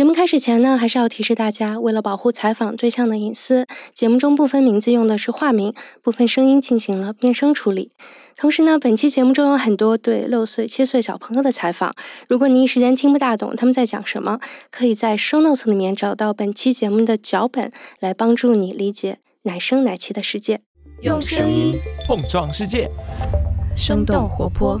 节目开始前呢，还是要提示大家，为了保护采访对象的隐私，节目中部分名字用的是化名，部分声音进行了变声处理。同时呢，本期节目中有很多对六岁、七岁小朋友的采访，如果你一时间听不大懂他们在讲什么，可以在 show notes 里面找到本期节目的脚本，来帮助你理解奶声奶气的世界。用声音碰撞世界，生动活泼。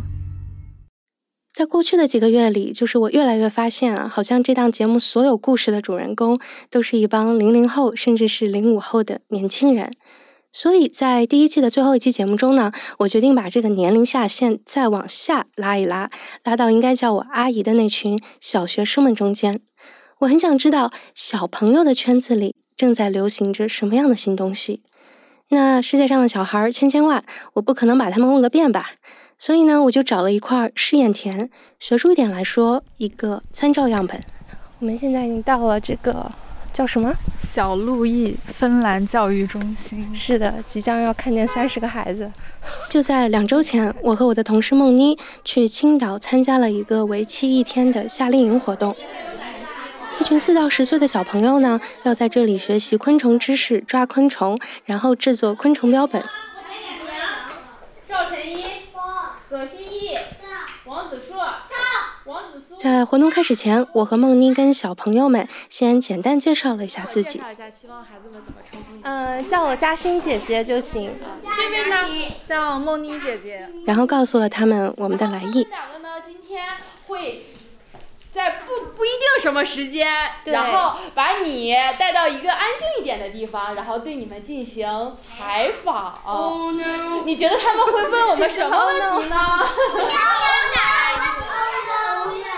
在过去的几个月里，就是我越来越发现啊，好像这档节目所有故事的主人公都是一帮零零后，甚至是零五后的年轻人。所以在第一季的最后一期节目中呢，我决定把这个年龄下限再往下拉一拉，拉到应该叫我阿姨的那群小学生们中间。我很想知道小朋友的圈子里正在流行着什么样的新东西。那世界上的小孩千千万，我不可能把他们问个遍吧。所以呢，我就找了一块试验田，学术一点来说，一个参照样本。我们现在已经到了这个叫什么小路易芬兰教育中心。是的，即将要看见三十个孩子。就在两周前，我和我的同事梦妮去青岛参加了一个为期一天的夏令营活动。一群四到十岁的小朋友呢，要在这里学习昆虫知识，抓昆虫，然后制作昆虫标本。葛新义，王子树，王子苏。在活动开始前，我和梦妮跟小朋友们先简单介绍了一下自己。介绍一下，希望孩子们怎么称呼？嗯，叫我嘉勋姐姐就行。这边呢，叫梦妮姐姐。然后告诉了他们我们的来意。两个呢，今天会。在不不一定什么时间，然后把你带到一个安静一点的地方，然后对你们进行采访。你觉得他们会问我们什么问题呢？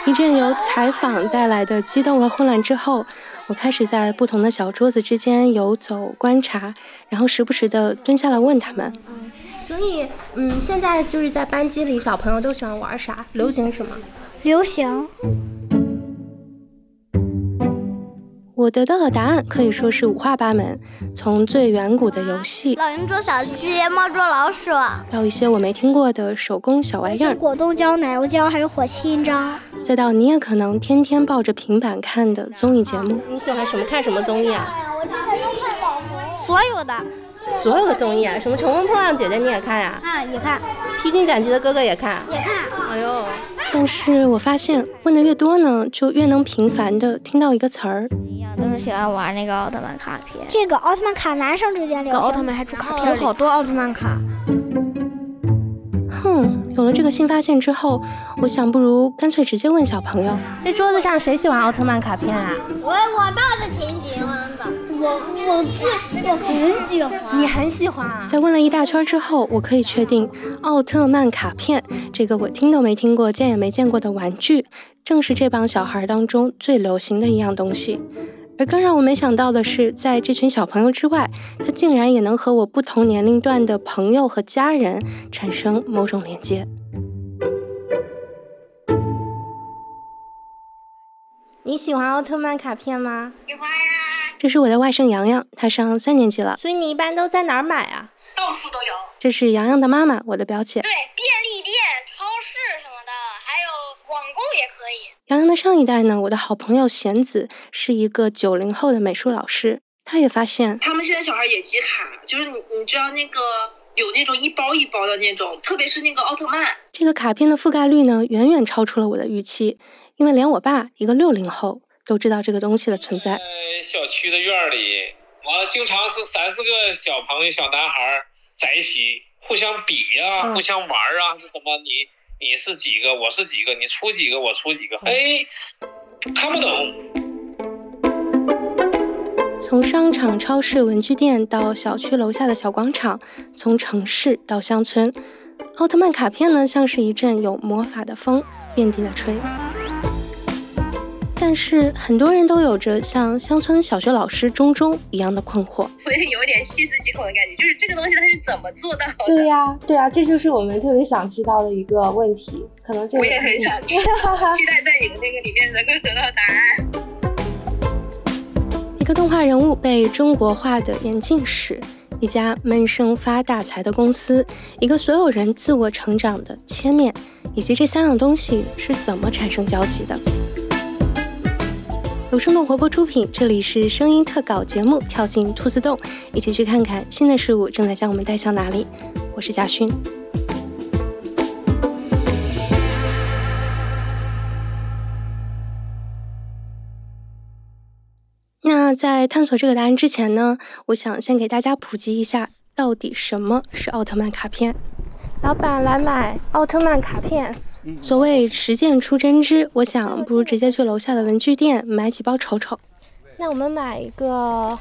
一阵由采访带来的激动和混乱之后，我开始在不同的小桌子之间游走观察，然后时不时的蹲下来问他们。嗯，所以，嗯，现在就是在班级里，小朋友都喜欢玩啥？流行什么？流行。我得到的答案可以说是五花八门，从最远古的游戏，老鹰捉小鸡，猫捉老鼠，到一些我没听过的手工小玩意儿，果冻胶、奶油胶，还有火漆印章，再到你也可能天天抱着平板看的综艺节目。你喜欢什么？看什么综艺啊？我现在都看网红，所有的，所有的综艺啊？什么乘风破浪姐姐你也看呀？啊，也看。披荆斩棘的哥哥也看？也看。哎呦。但是我发现问的越多呢，就越能频繁的听到一个词儿。一样都是喜欢玩那个奥特曼卡片。这个奥特曼卡男生之间流行。奥特曼还出卡片，有好多奥特曼卡。哼，有了这个新发现之后，我想不如干脆直接问小朋友：这桌子上谁喜欢奥特曼卡片啊？我我倒是挺喜欢的。我我最我很喜欢，你很喜欢啊！在问了一大圈之后，我可以确定，奥特曼卡片这个我听都没听过、见也没见过的玩具，正是这帮小孩当中最流行的一样东西。而更让我没想到的是，在这群小朋友之外，它竟然也能和我不同年龄段的朋友和家人产生某种连接。你喜欢奥特曼卡片吗？喜欢呀。这是我的外甥洋洋，他上三年级了。所以你一般都在哪儿买啊？到处都有。这是洋洋的妈妈，我的表姐。对，便利店、超市什么的，还有网购也可以。洋洋的上一代呢？我的好朋友贤子是一个九零后的美术老师，他也发现他们现在小孩也集卡，就是你你知道那个有那种一包一包的那种，特别是那个奥特曼。这个卡片的覆盖率呢，远远超出了我的预期，因为连我爸一个六零后。都知道这个东西的存在。在小区的院里，完了经常是三四个小朋友、小男孩在一起互相比呀、互相玩啊，是什么？你你是几个？我是几个？你出几个？我出几个？哎，看不懂。从商场、超市、文具店到小区楼下的小广场，从城市到乡村，奥特曼卡片呢，像是一阵有魔法的风，遍地的吹。但是很多人都有着像乡村小学老师钟钟一样的困惑，我有点细思极恐的感觉，就是这个东西它是怎么做到的？对呀，对呀，这就是我们特别想知道的一个问题。可能这我也很想知道，期待在你的那个里面能够得到答案。一个动画人物被中国化的眼镜史，一家闷声发大财的公司，一个所有人自我成长的切面，以及这三样东西是怎么产生交集的？由生动活泼出品，这里是声音特稿节目《跳进兔子洞》，一起去看看新的事物正在将我们带向哪里。我是贾勋。那在探索这个答案之前呢，我想先给大家普及一下，到底什么是奥特曼卡片。老板来买奥特曼卡片。所谓实践出真知，我想不如直接去楼下的文具店买几包瞅瞅。那我们买一个，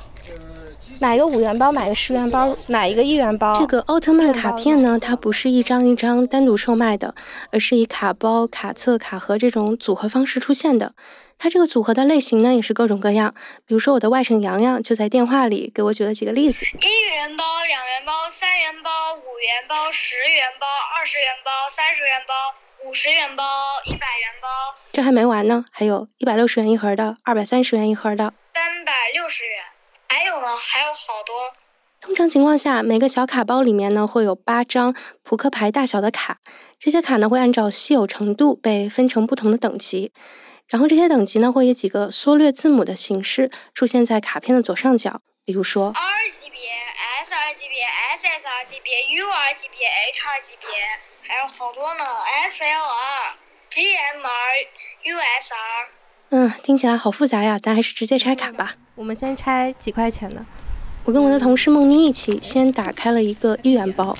买一个五元包，买个十元包，买一个一元包。这个奥特曼卡片呢，它不是一张一张单独售卖的，而是以卡包、卡册、卡盒这种组合方式出现的。它这个组合的类型呢，也是各种各样。比如说，我的外甥洋洋就在电话里给我举了几个例子：一元包、两元包、三元包、五元包、十元包、二十元包、三十元包。五十元包，一百元包，这还没完呢，还有一百六十元一盒的，二百三十元一盒的，三百六十元，还有呢，还有好多。通常情况下，每个小卡包里面呢会有八张扑克牌大小的卡，这些卡呢会按照稀有程度被分成不同的等级，然后这些等级呢会以几个缩略字母的形式出现在卡片的左上角，比如说级别、UR 级别、HR 级别。还有好多呢，S L R、G M R、U S R。嗯，听起来好复杂呀，咱还是直接拆卡吧。我们先拆几块钱的。我跟我的同事梦妮一起先打开了一个一元包。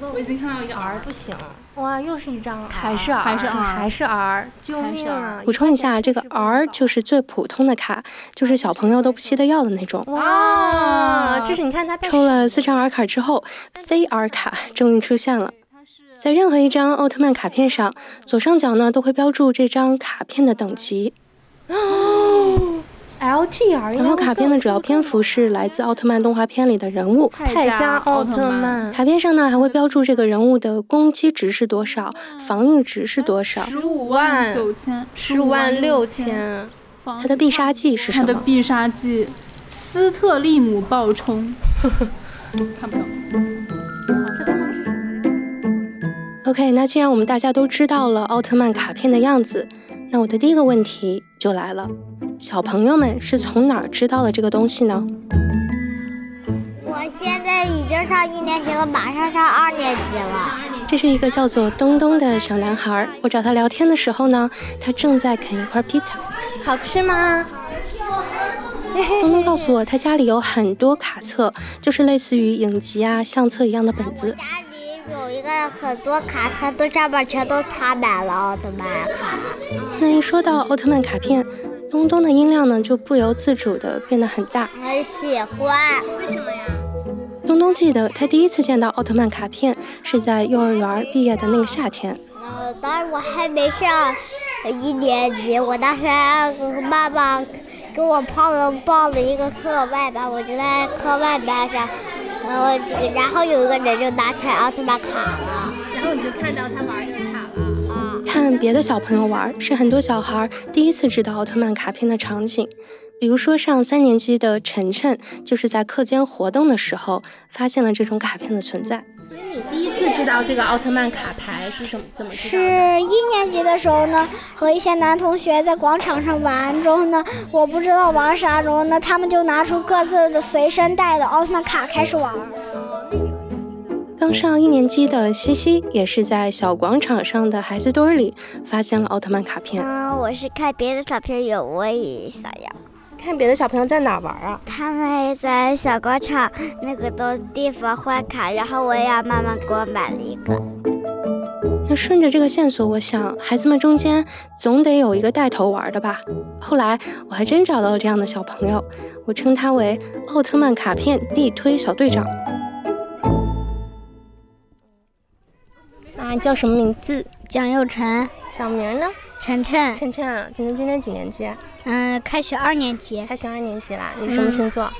我已经看到一个 R，不行。哇，又是一张，还是 R，还是 R，还是 R，救命啊！补充一下，这个 R 就是最普通的卡，就是小朋友都不稀得要的那种。哇，这是你看他抽了四张 R 卡之后，非 R 卡终于出现了。在任何一张奥特曼卡片上，左上角呢都会标注这张卡片的等级。哦。LGR，然后卡片的主要篇幅是来自奥特曼动画片里的人物泰迦奥特曼。卡片上呢还会标注这个人物的攻击值是多少，防御值是多少。十五万九千，十五万六千。他的必杀技是什么？他的必杀技，斯特利姆爆冲。看不懂。这他妈是什么呀？OK，那既然我们大家都知道了奥特曼卡片的样子。那我的第一个问题就来了，小朋友们是从哪儿知道的这个东西呢？我现在已经上一年级了，马上上二年级了。这是一个叫做东东的小男孩。我找他聊天的时候呢，他正在啃一块披萨。好吃吗？东东告诉我，他家里有很多卡册，就是类似于影集啊、相册一样的本子。家里有一个很多卡册，都上面全都插满了奥特曼卡。那一说到奥特曼卡片，东东的音量呢就不由自主的变得很大。很喜欢，为什么呀？东东记得他第一次见到奥特曼卡片是在幼儿园毕业的那个夏天。呃，当时我还没上一年级，我当时妈妈给我报了报了一个课外班，我就在课外班上。然后，然后有一个人就拿出来奥特曼卡了，别的小朋友玩，是很多小孩第一次知道奥特曼卡片的场景。比如说上三年级的晨晨，就是在课间活动的时候发现了这种卡片的存在。所以你第一次知道这个奥特曼卡牌是什么？怎么知道？是一年级的时候呢，和一些男同学在广场上玩之后呢，我不知道玩啥之后呢，他们就拿出各自的随身带的奥特曼卡开始玩。刚上一年级的西西也是在小广场上的孩子堆里发现了奥特曼卡片。嗯，我是看别的小朋友，我也想要。看别的小朋友在哪玩啊？他们在小广场那个的地方换卡，然后我也要妈妈给我买了一个。那顺着这个线索，我想孩子们中间总得有一个带头玩的吧。后来我还真找到了这样的小朋友，我称他为奥特曼卡片地推小队长。那你叫什么名字？蒋佑晨。小名呢？晨晨。晨晨啊，今天今年几年级？嗯，开学二年级，开学二年级啦。你什么星座？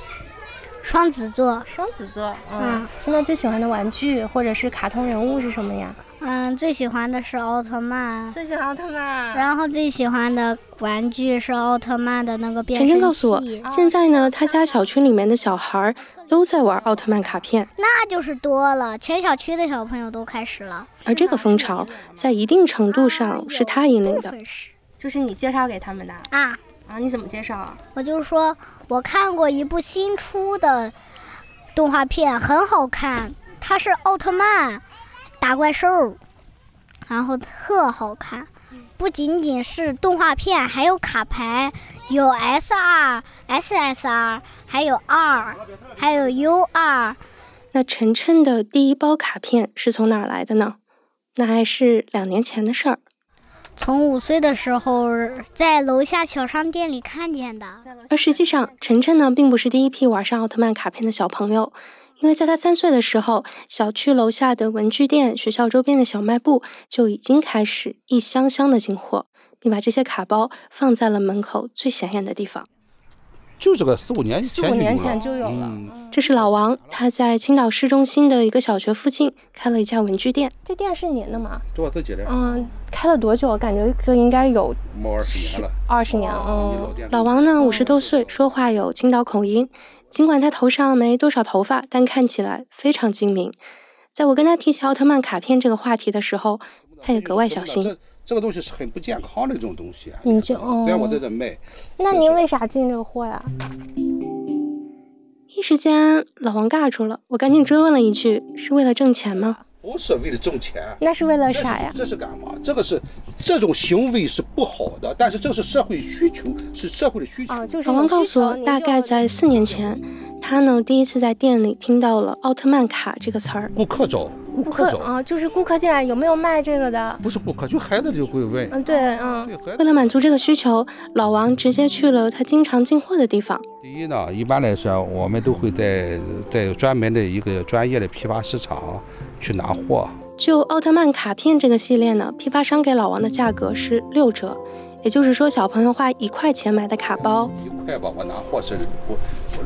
双子座。双子座。嗯。现在最喜欢的玩具或者是卡通人物是什么呀？嗯，最喜欢的是奥特曼。最喜欢奥特曼。然后最喜欢的玩具是奥特曼的那个变身器。晨晨告诉我，现在呢，他家小区里面的小孩都在玩奥特曼卡片。那就是多了，全小区的小朋友都开始了。而这个风潮在一定程度上是他引领的。就是你介绍给他们的啊啊？你怎么介绍啊？我就是说我看过一部新出的动画片，很好看，它是奥特曼打怪兽，然后特好看。不仅仅是动画片，还有卡牌，有 S R、S S R，还有 R，，还有 U R。那晨晨的第一包卡片是从哪儿来的呢？那还是两年前的事儿。从五岁的时候，在楼下小商店里看见的。而实际上，晨晨呢，并不是第一批玩上奥特曼卡片的小朋友。因为在他三岁的时候，小区楼下的文具店、学校周边的小卖部就已经开始一箱箱的进货，并把这些卡包放在了门口最显眼的地方。就这个四五年前，四五年前就有了。这是老王，他在青岛市中心的一个小学附近开了一家文具店。这店是您的吗？对，我自己的。嗯，开了多久？感觉这应该有二十年了。二十年，嗯。老王呢，五十多岁，说话有青岛口音。尽管他头上没多少头发，但看起来非常精明。在我跟他提起奥特曼卡片这个话题的时候，他也格外小心。这这个东西是很不健康的这种东西啊！你就哦，我在这卖。那您为啥进这个货呀？一时间，老王尬住了。我赶紧追问了一句：“是为了挣钱吗？”不是为了挣钱，那是为了啥呀？这是干嘛？这个是这种行为是不好的，但是这是社会需求，是社会的需求。老王告诉我，大概在四年前，他呢第一次在店里听到了“奥特曼卡”这个词儿。顾客找，顾客找啊，就是顾客进来有没有卖这个的？不是顾客，就孩子就会问。嗯，对，嗯。为了满足这个需求，老王直接去了他经常进货的地方。第一呢，一般来说，我们都会在在专门的一个专业的批发市场。去拿货。就奥特曼卡片这个系列呢，批发商给老王的价格是六折，也就是说小朋友花一块钱买的卡包，一块吧，我拿货是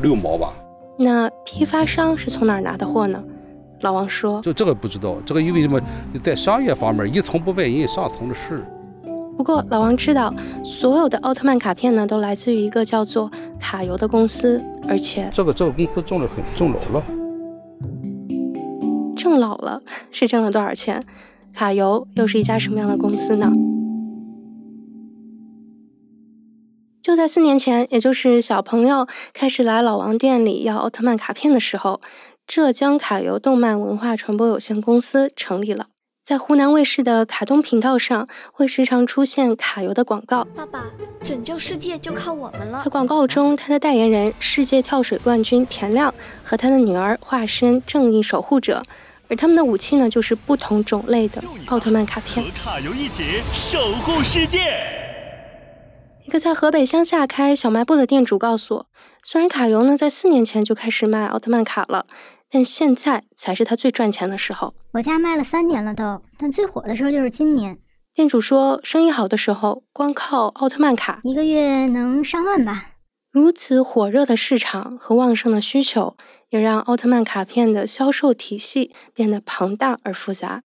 六毛吧。那批发商是从哪儿拿的货呢？老王说，就这个不知道，这个因为什么，在商业方面一层不问人上层的事。不过老王知道，所有的奥特曼卡片呢，都来自于一个叫做卡游的公司，而且这个这个公司挣了很挣老了。挣老了是挣了多少钱？卡游又是一家什么样的公司呢？就在四年前，也就是小朋友开始来老王店里要奥特曼卡片的时候，浙江卡游动漫文化传播有限公司成立了。在湖南卫视的卡通频道上，会时常出现卡游的广告。爸爸，拯救世界就靠我们了。在广告中，他的代言人世界跳水冠军田亮和他的女儿化身正义守护者，而他们的武器呢，就是不同种类的奥特曼卡片。和卡游一起守护世界。一个在河北乡下开小卖部的店主告诉我，虽然卡游呢在四年前就开始卖奥特曼卡了。但现在才是他最赚钱的时候。我家卖了三年了都，但最火的时候就是今年。店主说，生意好的时候，光靠奥特曼卡一个月能上万吧。如此火热的市场和旺盛的需求，也让奥特曼卡片的销售体系变得庞大而复杂。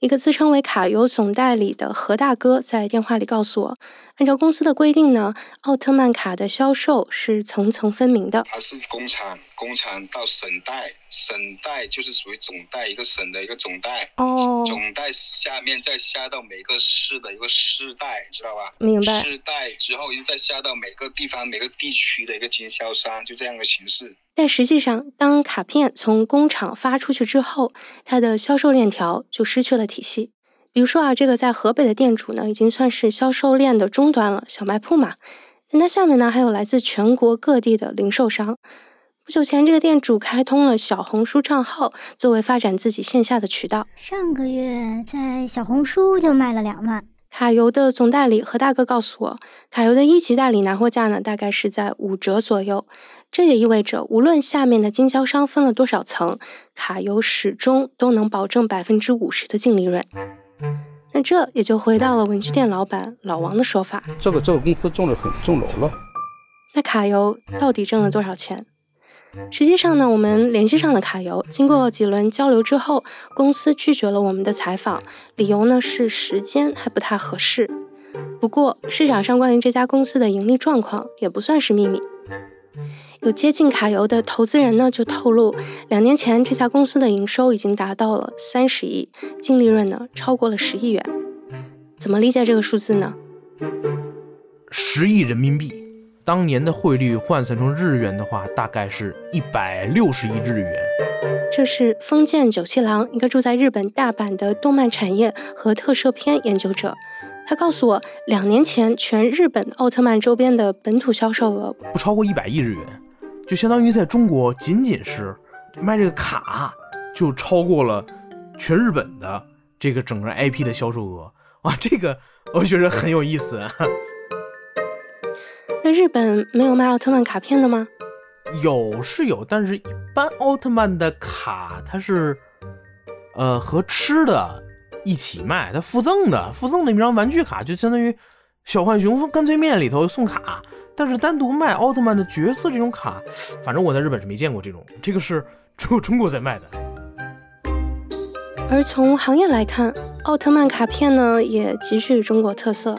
一个自称为卡游总代理的何大哥在电话里告诉我，按照公司的规定呢，奥特曼卡的销售是层层分明的。它是工厂，工厂到省代，省代就是属于总代，一个省的一个总代。哦。总代下面再下到每个市的一个市代，知道吧？明白。市代之后又再下到每个地方、每个地区的一个经销商，就这样的形式。但实际上，当卡片从工厂发出去之后，它的销售链条就失去了体系。比如说啊，这个在河北的店主呢，已经算是销售链的终端了，小卖铺嘛。但它下面呢，还有来自全国各地的零售商。不久前，这个店主开通了小红书账号，作为发展自己线下的渠道。上个月在小红书就卖了两万。卡游的总代理何大哥告诉我，卡游的一级代理拿货价呢，大概是在五折左右。这也意味着，无论下面的经销商分了多少层，卡游始终都能保证百分之五十的净利润。那这也就回到了文具店老板老王的说法：这个这个公司中了很挣老了。那卡游到底挣了多少钱？实际上呢，我们联系上了卡游，经过几轮交流之后，公司拒绝了我们的采访，理由呢是时间还不太合适。不过市场上关于这家公司的盈利状况也不算是秘密。有接近卡游的投资人呢，就透露，两年前这家公司的营收已经达到了三十亿，净利润呢超过了十亿元。怎么理解这个数字呢？十亿人民币，当年的汇率换算成日元的话，大概是一百六十亿日元。这是封建九七郎，一个住在日本大阪的动漫产业和特摄片研究者。他告诉我，两年前全日本奥特曼周边的本土销售额不超过一百亿日元，就相当于在中国仅仅是卖这个卡就超过了全日本的这个整个 IP 的销售额哇！这个我觉得很有意思。那日本没有卖奥特曼卡片的吗？有是有，但是一般奥特曼的卡它是呃和吃的。一起卖，他附赠的，附赠的一张玩具卡，就相当于小浣熊干脆面里头送卡。但是单独卖奥特曼的角色这种卡，反正我在日本是没见过这种，这个是只有中国在卖的。而从行业来看，奥特曼卡片呢也极具中国特色。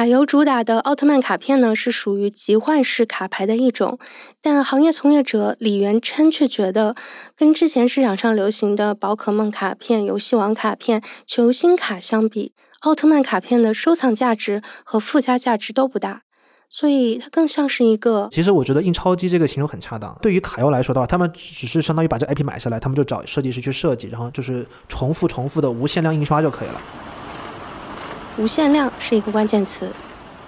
卡游主打的奥特曼卡片呢，是属于集换式卡牌的一种，但行业从业者李元琛却觉得，跟之前市场上流行的宝可梦卡片、游戏王卡片、球星卡相比，奥特曼卡片的收藏价值和附加价值都不大，所以它更像是一个。其实我觉得印钞机这个形容很恰当。对于卡游来说的话，他们只是相当于把这 IP 买下来，他们就找设计师去设计，然后就是重复、重复的无限量印刷就可以了。无限量是一个关键词。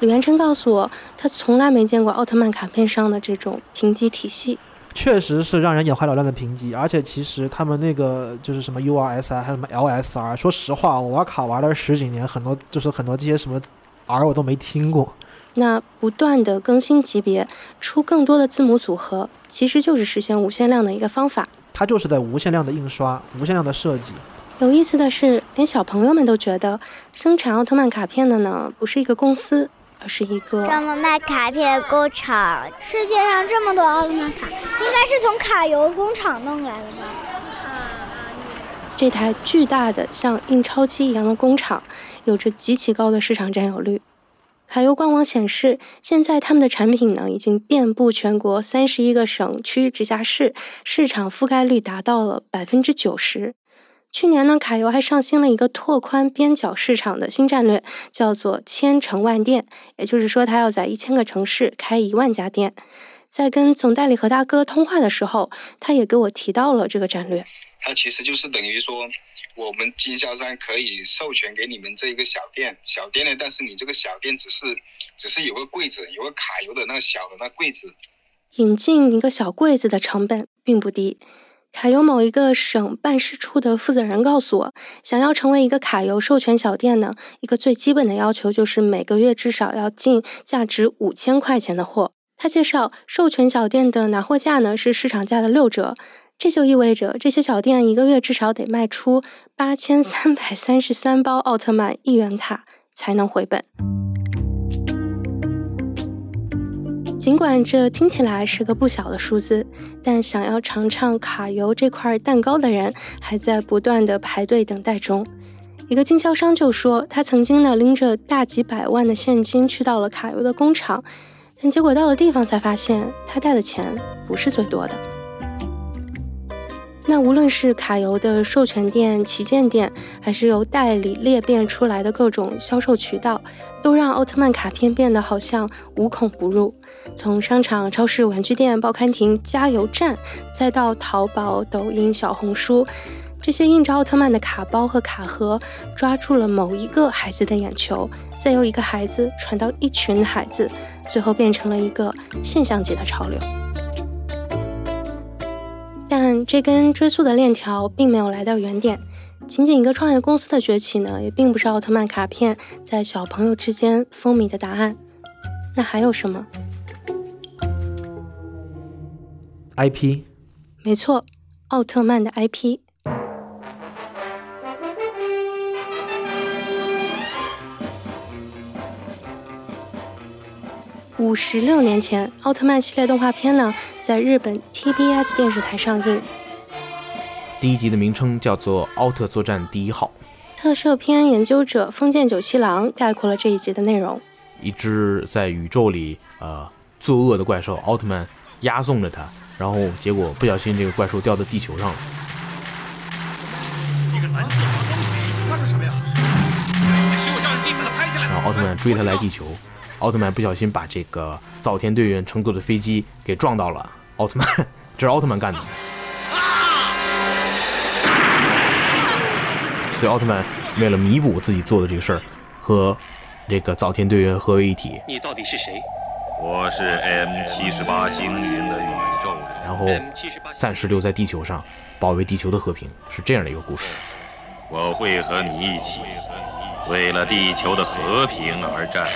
李元琛告诉我，他从来没见过奥特曼卡片上的这种评级体系，确实是让人眼花缭乱的评级。而且其实他们那个就是什么 URS 啊，还有什么 LSR，说实话，我玩卡玩了十几年，很多就是很多这些什么 R 我都没听过。那不断的更新级别，出更多的字母组合，其实就是实现无限量的一个方法。它就是在无限量的印刷，无限量的设计。有意思的是，连小朋友们都觉得生产奥特曼卡片的呢，不是一个公司，而是一个专门卖卡片的工厂。世界上这么多奥特曼卡，应该是从卡游工厂弄来的吧？这台巨大的像印钞机一样的工厂，有着极其高的市场占有率。卡游官网显示，现在他们的产品呢，已经遍布全国三十一个省区直辖市，市场覆盖率达到了百分之九十。去年呢，卡游还上新了一个拓宽边角市场的新战略，叫做“千城万店”，也就是说，他要在一千个城市开一万家店。在跟总代理何大哥通话的时候，他也给我提到了这个战略。它其实就是等于说，我们经销商可以授权给你们这一个小店，小店呢，但是你这个小店只是只是有个柜子，有个卡游的那个小的那柜子。引进一个小柜子的成本并不低。卡游某一个省办事处的负责人告诉我，想要成为一个卡游授权小店呢，一个最基本的要求就是每个月至少要进价值五千块钱的货。他介绍，授权小店的拿货价呢是市场价的六折，这就意味着这些小店一个月至少得卖出八千三百三十三包奥特曼一元卡才能回本。尽管这听起来是个不小的数字，但想要尝尝卡游这块蛋糕的人还在不断的排队等待中。一个经销商就说，他曾经呢拎着大几百万的现金去到了卡游的工厂，但结果到了地方才发现，他带的钱不是最多的。那无论是卡游的授权店、旗舰店，还是由代理裂变出来的各种销售渠道。都让奥特曼卡片变得好像无孔不入，从商场、超市、玩具店、报刊亭、加油站，再到淘宝、抖音、小红书，这些印着奥特曼的卡包和卡盒，抓住了某一个孩子的眼球，再由一个孩子传到一群孩子，最后变成了一个现象级的潮流。但这根追溯的链条并没有来到原点。仅仅一个创业公司的崛起呢，也并不是奥特曼卡片在小朋友之间风靡的答案。那还有什么？IP。没错，奥特曼的 IP。五十六年前，奥特曼系列动画片呢，在日本 TBS 电视台上映。第一集的名称叫做《奥特作战第一号》。特摄片研究者封建九七郎概括了这一集的内容：一只在宇宙里呃作恶的怪兽奥特曼押送着他，然后结果不小心这个怪兽掉到地球上了。一个蓝色发光体，那是什么呀？然后奥特曼追他来地球，奥特曼不小心把这个早田队员乘坐的飞机给撞到了奥特曼，这是奥特曼干的。所以奥特曼为了弥补自己做的这个事儿，和这个早田队员合为一体。你到底是谁？我是 M 七十八星云的宇宙人，然后暂时留在地球上，保卫地球的和平，是这样的一个故事。我会和你一起，为了地球的和平而战。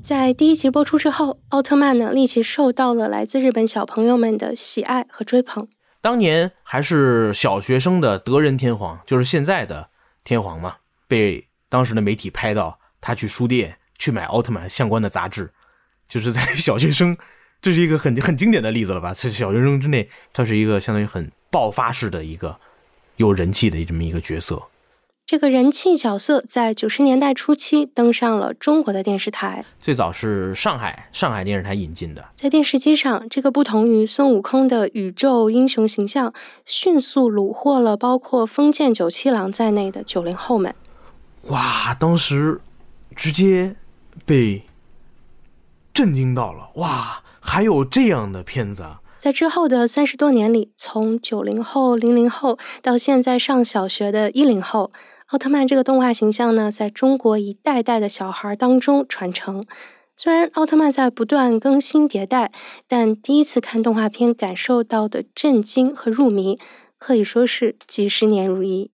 在第一集播出之后，奥特曼呢立即受到了来自日本小朋友们的喜爱和追捧。当年还是小学生的德仁天皇，就是现在的天皇嘛，被当时的媒体拍到他去书店去买奥特曼相关的杂志，就是在小学生，这是一个很很经典的例子了吧？在小学生之内，他是一个相当于很爆发式的一个有人气的这么一个角色。这个人气角色在九十年代初期登上了中国的电视台，最早是上海上海电视台引进的。在电视机上，这个不同于孙悟空的宇宙英雄形象，迅速虏获了包括封建九七郎在内的九零后们。哇，当时直接被震惊到了！哇，还有这样的片子啊！在之后的三十多年里，从九零后、零零后到现在上小学的一零后。奥特曼这个动画形象呢，在中国一代代的小孩当中传承。虽然奥特曼在不断更新迭代，但第一次看动画片感受到的震惊和入迷，可以说是几十年如一。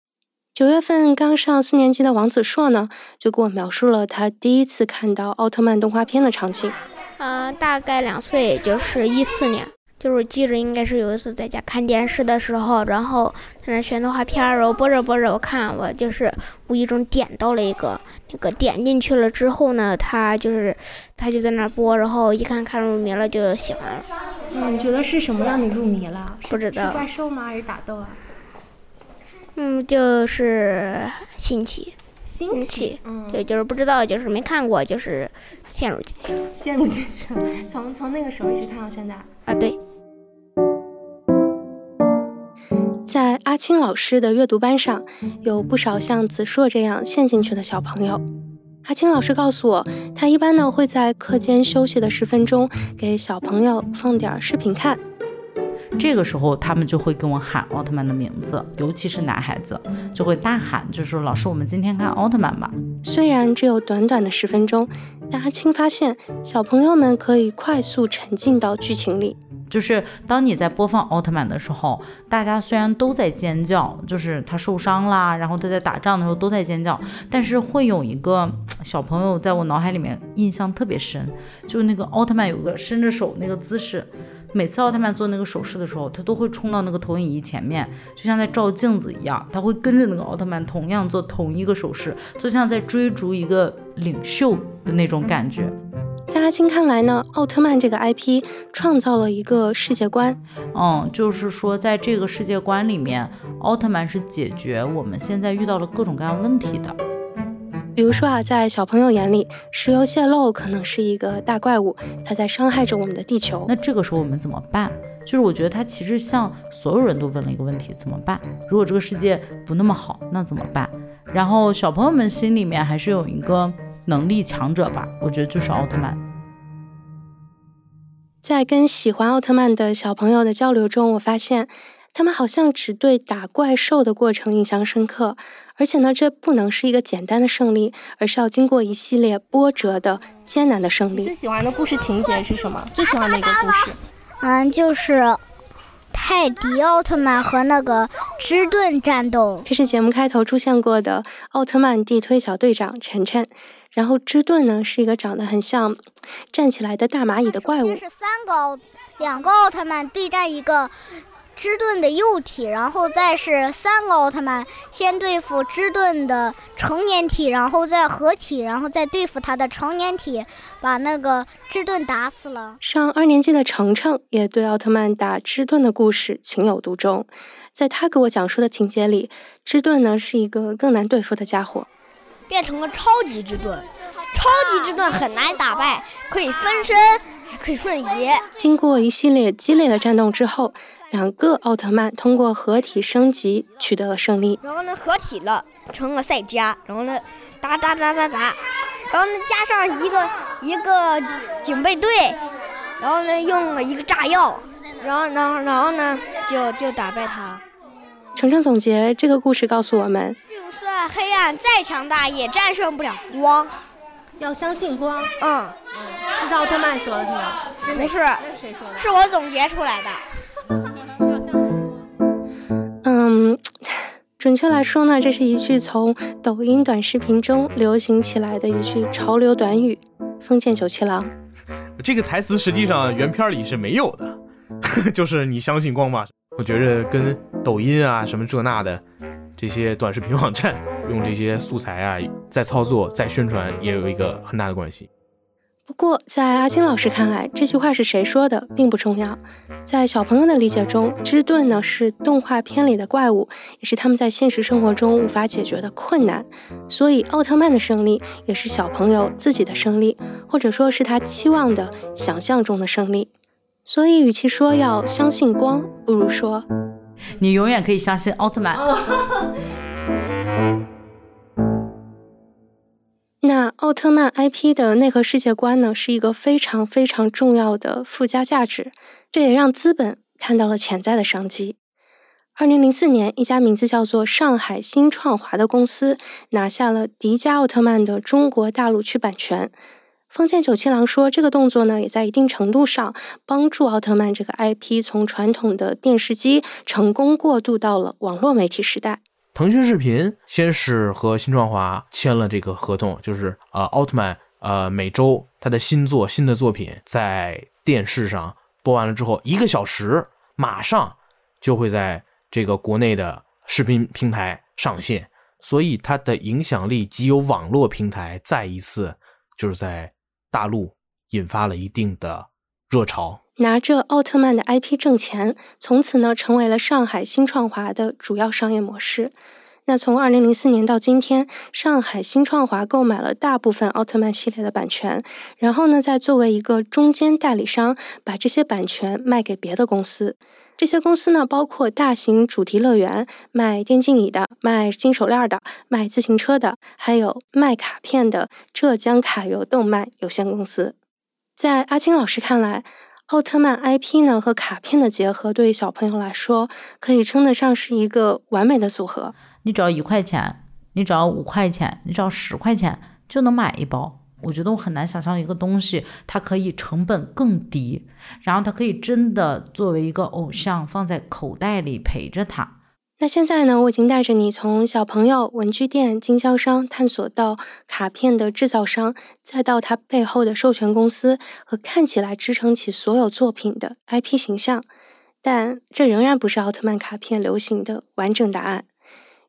九月份刚上四年级的王子硕呢，就给我描述了他第一次看到奥特曼动画片的场景。呃，大概两岁，也就是一四年。就是记着，应该是有一次在家看电视的时候，然后在那选动画片儿，然后播着播着，我看我就是无意中点到了一个，那个点进去了之后呢，他就是他就在那播，然后一看看入迷了，就喜欢了。嗯，你觉得是什么让你入迷了？不知道。是怪兽吗？还是打斗啊？嗯，就是新奇。新奇。嗯。对，就是不知道，就是没看过，就是陷入进去了。陷入进去了。从从那个时候一直看到现在。啊，对。阿青老师的阅读班上，有不少像子硕这样陷进去的小朋友。阿青老师告诉我，他一般呢会在课间休息的十分钟，给小朋友放点视频看。这个时候，他们就会跟我喊奥特曼的名字，尤其是男孩子，就会大喊，就说：“老师，我们今天看奥特曼吧。”虽然只有短短的十分钟，但阿青发现小朋友们可以快速沉浸到剧情里。就是当你在播放奥特曼的时候，大家虽然都在尖叫，就是他受伤啦，然后他在打仗的时候都在尖叫，但是会有一个小朋友在我脑海里面印象特别深，就是那个奥特曼有个伸着手那个姿势，每次奥特曼做那个手势的时候，他都会冲到那个投影仪前面，就像在照镜子一样，他会跟着那个奥特曼同样做同一个手势，就像在追逐一个领袖的那种感觉。在阿青看来呢，奥特曼这个 IP 创造了一个世界观。嗯，就是说，在这个世界观里面，奥特曼是解决我们现在遇到了各种各样问题的。比如说啊，在小朋友眼里，石油泄漏可能是一个大怪物，它在伤害着我们的地球。那这个时候我们怎么办？就是我觉得他其实向所有人都问了一个问题：怎么办？如果这个世界不那么好，那怎么办？然后小朋友们心里面还是有一个。能力强者吧，我觉得就是奥特曼。在跟喜欢奥特曼的小朋友的交流中，我发现他们好像只对打怪兽的过程印象深刻，而且呢，这不能是一个简单的胜利，而是要经过一系列波折的艰难的胜利。最喜欢的故事情节是什么？最喜欢的一个故事？嗯，就是泰迪奥特曼和那个芝顿战斗。这是节目开头出现过的奥特曼地推小队长晨晨。然后芝顿呢是一个长得很像站起来的大蚂蚁的怪物。是三个奥，两个奥特曼对战一个芝顿的幼体，然后再是三个奥特曼先对付芝顿的成年体，然后再合体，然后再对付他的成年体，把那个芝顿打死了。上二年级的程程也对奥特曼打芝顿的故事情有独钟，在他给我讲述的情节里，芝顿呢是一个更难对付的家伙。变成了超级之盾，超级之盾很难打败，可以分身，还可以瞬移。经过一系列激烈的战斗之后，两个奥特曼通过合体升级取得了胜利。然后呢，合体了，成了赛迦。然后呢，打打打打打。然后呢，加上一个一个警备队。然后呢，用了一个炸药。然后，然后，然后呢，就就打败他。程程总结这个故事告诉我们：就算黑暗再强大，也战胜不了光。要相信光。嗯，这是奥特曼说的，是吗？不是，谁说的？是我总结出来的。要相信光。嗯，准确来说呢，这是一句从抖音短视频中流行起来的一句潮流短语。封建九七郎，这个台词实际上原片里是没有的，就是你相信光吗？我觉着跟抖音啊什么这那的这些短视频网站用这些素材啊，在操作、在宣传也有一个很大的关系。不过，在阿金老师看来，这句话是谁说的并不重要。在小朋友的理解中，芝顿呢是动画片里的怪物，也是他们在现实生活中无法解决的困难。所以，奥特曼的胜利也是小朋友自己的胜利，或者说是他期望的、想象中的胜利。所以，与其说要相信光，不如说你永远可以相信奥特曼。那奥特曼 IP 的内核世界观呢，是一个非常非常重要的附加价值，这也让资本看到了潜在的商机。二零零四年，一家名字叫做上海新创华的公司拿下了迪迦奥特曼的中国大陆区版权。封建九七郎说，这个动作呢，也在一定程度上帮助奥特曼这个 IP 从传统的电视机成功过渡到了网络媒体时代。腾讯视频先是和新创华签了这个合同，就是呃，奥特曼呃每周他的新作新的作品在电视上播完了之后，一个小时马上就会在这个国内的视频平台上线，所以它的影响力即有网络平台再一次就是在大陆引发了一定的热潮。拿着奥特曼的 IP 挣钱，从此呢成为了上海新创华的主要商业模式。那从二零零四年到今天，上海新创华购买了大部分奥特曼系列的版权，然后呢再作为一个中间代理商，把这些版权卖给别的公司。这些公司呢包括大型主题乐园、卖电竞椅的、卖金手链的、卖自行车的，还有卖卡片的浙江卡游动漫有限公司。在阿青老师看来，奥特曼 IP 呢和卡片的结合，对于小朋友来说，可以称得上是一个完美的组合。你只要一块钱，你只要五块钱，你只要十块钱就能买一包。我觉得我很难想象一个东西，它可以成本更低，然后它可以真的作为一个偶像放在口袋里陪着他。那现在呢？我已经带着你从小朋友、文具店、经销商探索到卡片的制造商，再到它背后的授权公司和看起来支撑起所有作品的 IP 形象。但这仍然不是奥特曼卡片流行的完整答案。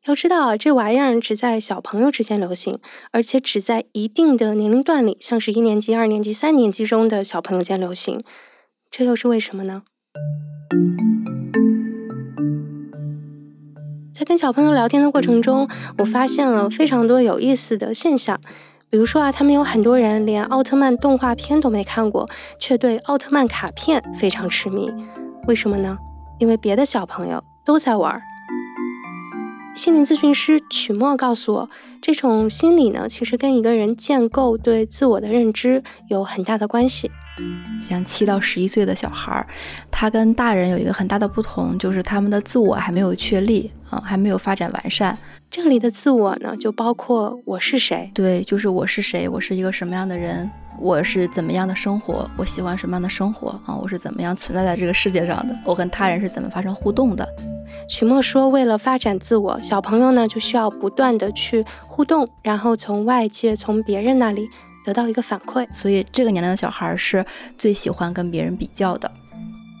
要知道啊，这玩意儿只在小朋友之间流行，而且只在一定的年龄段里，像是一年级、二年级、三年级中的小朋友间流行。这又是为什么呢？在跟小朋友聊天的过程中，我发现了非常多有意思的现象。比如说啊，他们有很多人连奥特曼动画片都没看过，却对奥特曼卡片非常痴迷。为什么呢？因为别的小朋友都在玩。心理咨询师曲墨告诉我，这种心理呢，其实跟一个人建构对自我的认知有很大的关系。像七到十一岁的小孩儿，他跟大人有一个很大的不同，就是他们的自我还没有确立啊，还没有发展完善。这里的自我呢，就包括我是谁？对，就是我是谁，我是一个什么样的人，我是怎么样的生活，我喜欢什么样的生活啊，我是怎么样存在在这个世界上的，我跟他人是怎么发生互动的。许墨说，为了发展自我，小朋友呢就需要不断的去互动，然后从外界、从别人那里。得到一个反馈，所以这个年龄的小孩是最喜欢跟别人比较的。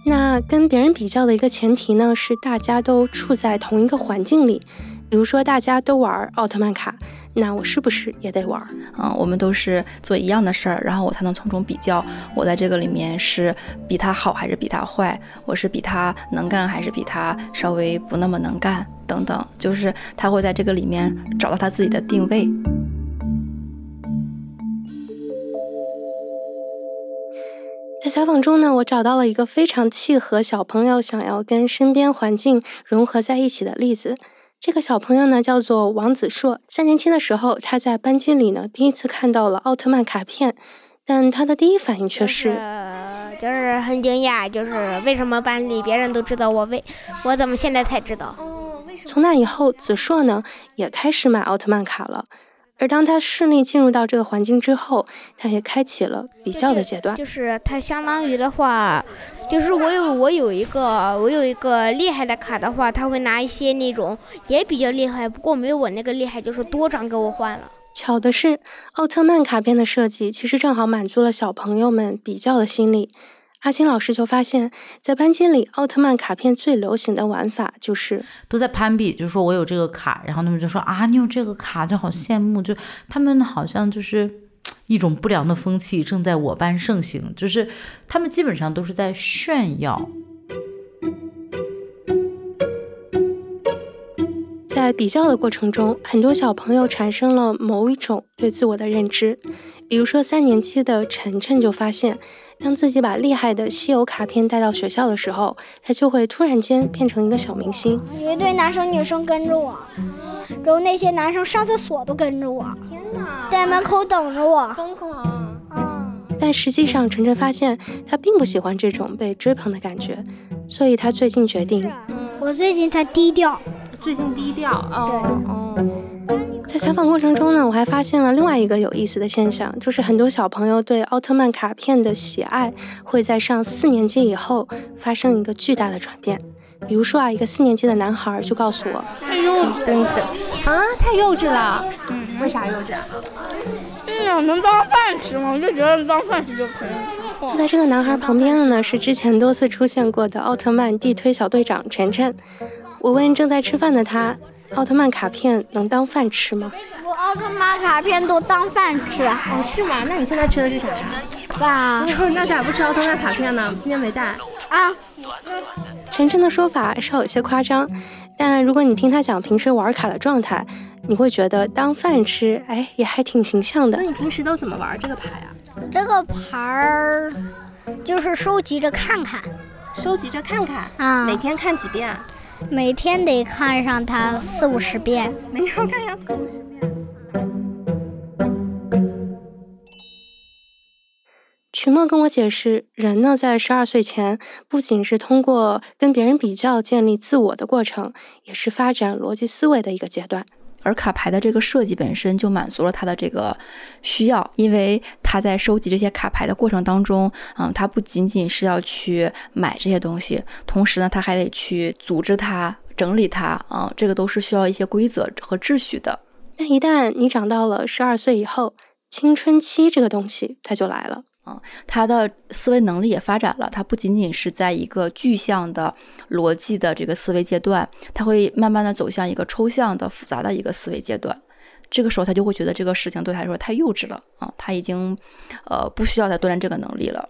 那跟别人比较的一个前提呢，是大家都处在同一个环境里。比如说，大家都玩奥特曼卡，那我是不是也得玩？啊，我们都是做一样的事儿，然后我才能从中比较，我在这个里面是比他好还是比他坏？我是比他能干还是比他稍微不那么能干？等等，就是他会在这个里面找到他自己的定位。在采访中呢，我找到了一个非常契合小朋友想要跟身边环境融合在一起的例子。这个小朋友呢叫做王子硕，三年级的时候，他在班级里呢第一次看到了奥特曼卡片，但他的第一反应却是，就是很惊讶，就是为什么班里别人都知道我为，我怎么现在才知道？从那以后，子硕呢也开始买奥特曼卡了。而当他顺利进入到这个环境之后，他也开启了比较的阶段。就是他相当于的话，就是我有我有一个我有一个厉害的卡的话，他会拿一些那种也比较厉害，不过没有我那个厉害，就是多张给我换了。巧的是，奥特曼卡片的设计其实正好满足了小朋友们比较的心理。阿青老师就发现，在班级里，奥特曼卡片最流行的玩法就是都在攀比，就是说我有这个卡，然后他们就说啊，你有这个卡就好羡慕，就他们好像就是一种不良的风气正在我班盛行，就是他们基本上都是在炫耀。在比较的过程中，很多小朋友产生了某一种对自我的认知，比如说三年级的晨晨就发现。当自己把厉害的稀有卡片带到学校的时候，他就会突然间变成一个小明星。有一堆男生女生跟着我，然后那些男生上厕所都跟着我，天哪，在门口等着我，疯狂。嗯，但实际上，晨晨发现他并不喜欢这种被追捧的感觉，所以他最近决定，我最近才低调，最近低调。哦哦。在采访过程中呢，我还发现了另外一个有意思的现象，就是很多小朋友对奥特曼卡片的喜爱会在上四年级以后发生一个巨大的转变。比如说啊，一个四年级的男孩就告诉我：“太幼稚，等等啊，太幼稚了。嗯，为啥幼稚啊？嗯，能当饭吃吗？我就觉得当饭吃就可以了。”坐在这个男孩旁边的呢，是之前多次出现过的奥特曼地推小队长晨晨。我问正在吃饭的他。奥特曼卡片能当饭吃吗？我奥特曼卡片都当饭吃。哦，是吗？那你现在吃的是啥呀？饭。那咋不吃奥特曼卡片呢？今天没带。啊。晨晨的说法稍有些夸张，但如果你听他讲平时玩卡的状态，你会觉得当饭吃，哎，也还挺形象的。那你平时都怎么玩这个牌啊？这个牌儿就是收集着看看，收集着看看啊，每天看几遍？每天得看上它四五十遍，每天看上四五十遍。曲墨跟我解释，人呢在十二岁前，不仅是通过跟别人比较建立自我的过程，也是发展逻辑思维的一个阶段。而卡牌的这个设计本身就满足了他的这个需要，因为他在收集这些卡牌的过程当中，嗯，他不仅仅是要去买这些东西，同时呢，他还得去组织它、整理它，啊，这个都是需要一些规则和秩序的。但一旦你长到了十二岁以后，青春期这个东西它就来了。啊，他的思维能力也发展了。他不仅仅是在一个具象的逻辑的这个思维阶段，他会慢慢的走向一个抽象的复杂的一个思维阶段。这个时候，他就会觉得这个事情对他来说太幼稚了啊，他已经呃不需要再锻炼这个能力了。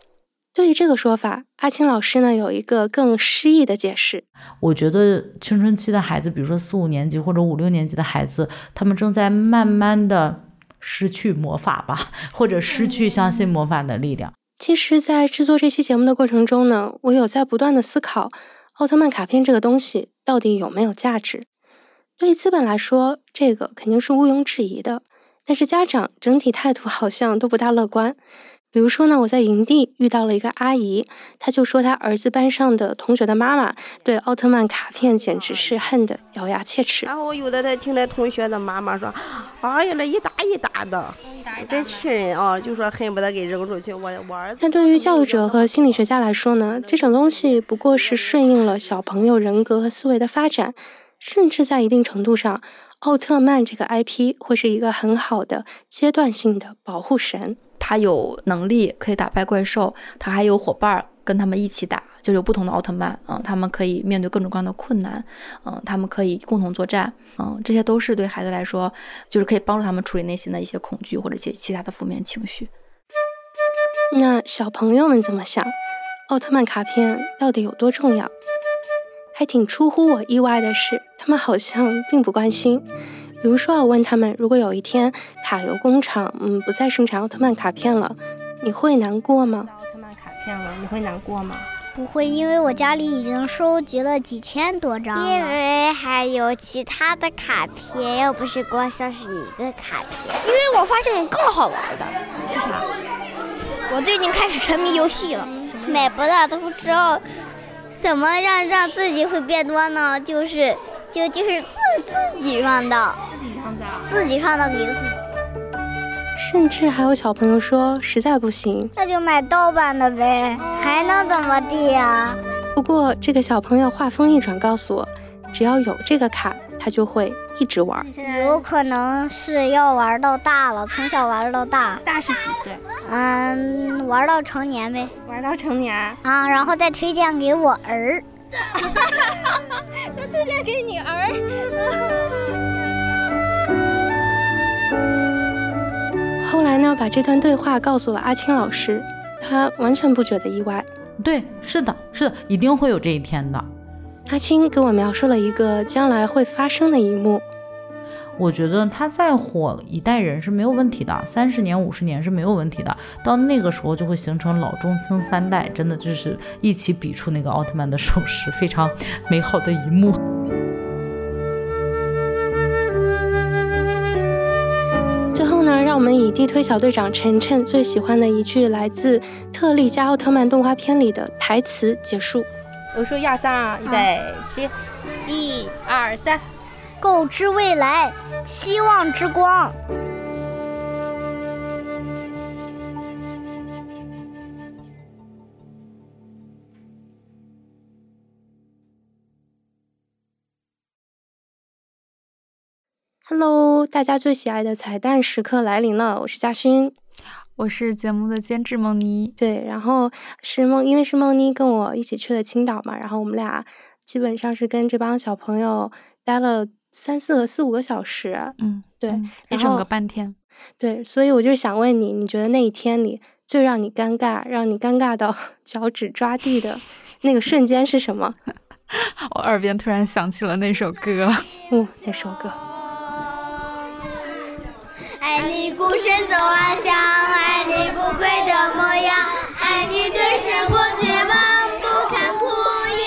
对于这个说法，阿青老师呢有一个更诗意的解释。我觉得青春期的孩子，比如说四五年级或者五六年级的孩子，他们正在慢慢的。失去魔法吧，或者失去相信魔法的力量。其实，在制作这期节目的过程中呢，我有在不断的思考，奥特曼卡片这个东西到底有没有价值？对于资本来说，这个肯定是毋庸置疑的。但是家长整体态度好像都不大乐观。比如说呢，我在营地遇到了一个阿姨，她就说她儿子班上的同学的妈妈对奥特曼卡片简直是恨得咬牙切齿。然后我有的在听那同学的妈妈说：“哎呀，那一沓一沓的，真气人啊！”就说恨不得给扔出去。我我儿子。但对于教育者和心理学家来说呢，这种东西不过是顺应了小朋友人格和思维的发展，甚至在一定程度上，奥特曼这个 IP 会是一个很好的阶段性的保护神。他有能力可以打败怪兽，他还有伙伴跟他们一起打，就有不同的奥特曼，嗯，他们可以面对各种各样的困难，嗯，他们可以共同作战，嗯，这些都是对孩子来说，就是可以帮助他们处理内心的一些恐惧或者一些其他的负面情绪。那小朋友们怎么想？奥特曼卡片到底有多重要？还挺出乎我意外的是，他们好像并不关心。比如说，我问他们，如果有一天卡游工厂嗯不再生产奥特曼卡片了，你会难过吗？奥特曼卡片了，你会难过吗？不会，因为我家里已经收集了几千多张。因为还有其他的卡片，又不是光消失一个卡片。因为我发现了更好玩的是啥？我最近开始沉迷游戏了。买不到都不知道什么让让自己会变多呢？就是就就是自自己创造，自己创造，自己创造给自己。甚至还有小朋友说，实在不行，那就买盗版的呗，还能怎么地呀？不过这个小朋友话锋一转，告诉我，只要有这个卡，他就会一直玩。有可能是要玩到大了，从小玩到大。大是几岁？嗯，玩到成年呗。玩到成年啊，然后再推荐给我儿。再推荐给你儿。后来呢，把这段对话告诉了阿青老师，他完全不觉得意外。对，是的，是的，一定会有这一天的。阿青给我描述了一个将来会发生的一幕。我觉得他再火一代人是没有问题的，三十年、五十年是没有问题的。到那个时候就会形成老中青三代，真的就是一起比出那个奥特曼的手势，非常美好的一幕。最后呢，让我们以地推小队长晨晨最喜欢的一句来自《特利迦奥特曼》动画片里的台词结束。我说一二三啊，预备起，一二三，购知未来，希望之光。Hello，大家最喜爱的彩蛋时刻来临了，我是嘉勋，我是节目的监制梦妮。对，然后是梦，因为是梦妮跟我一起去了青岛嘛，然后我们俩基本上是跟这帮小朋友待了三四个、四五个小时。嗯，对，一整个半天。对，所以我就想问你，你觉得那一天里最让你尴尬、让你尴尬到 脚趾抓地的那个瞬间是什么？我耳边突然响起了那首歌。嗯，那首歌。爱你孤身走暗巷，爱你不跪的模样，爱你对时过绝望，不堪哭一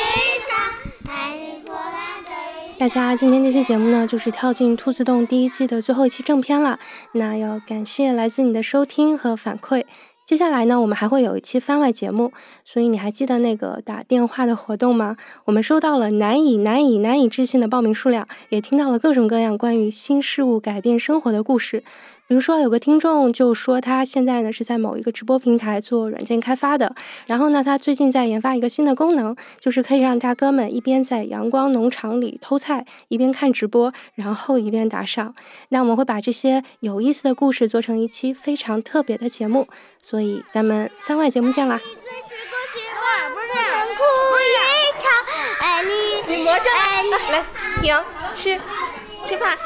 场，爱你破烂的。大家，今天这期节目呢，就是跳进兔子洞第一季的最后一期正片了。那要感谢来自你的收听和反馈。接下来呢，我们还会有一期番外节目，所以你还记得那个打电话的活动吗？我们收到了难以难以难以置信的报名数量，也听到了各种各样关于新事物改变生活的故事。比如说，有个听众就说他现在呢是在某一个直播平台做软件开发的，然后呢，他最近在研发一个新的功能，就是可以让大哥们一边在阳光农场里偷菜，一边看直播，然后一边打赏。那我们会把这些有意思的故事做成一期非常特别的节目，所以咱们番外节目见啦！你，你魔怔，来停，吃，吃饭。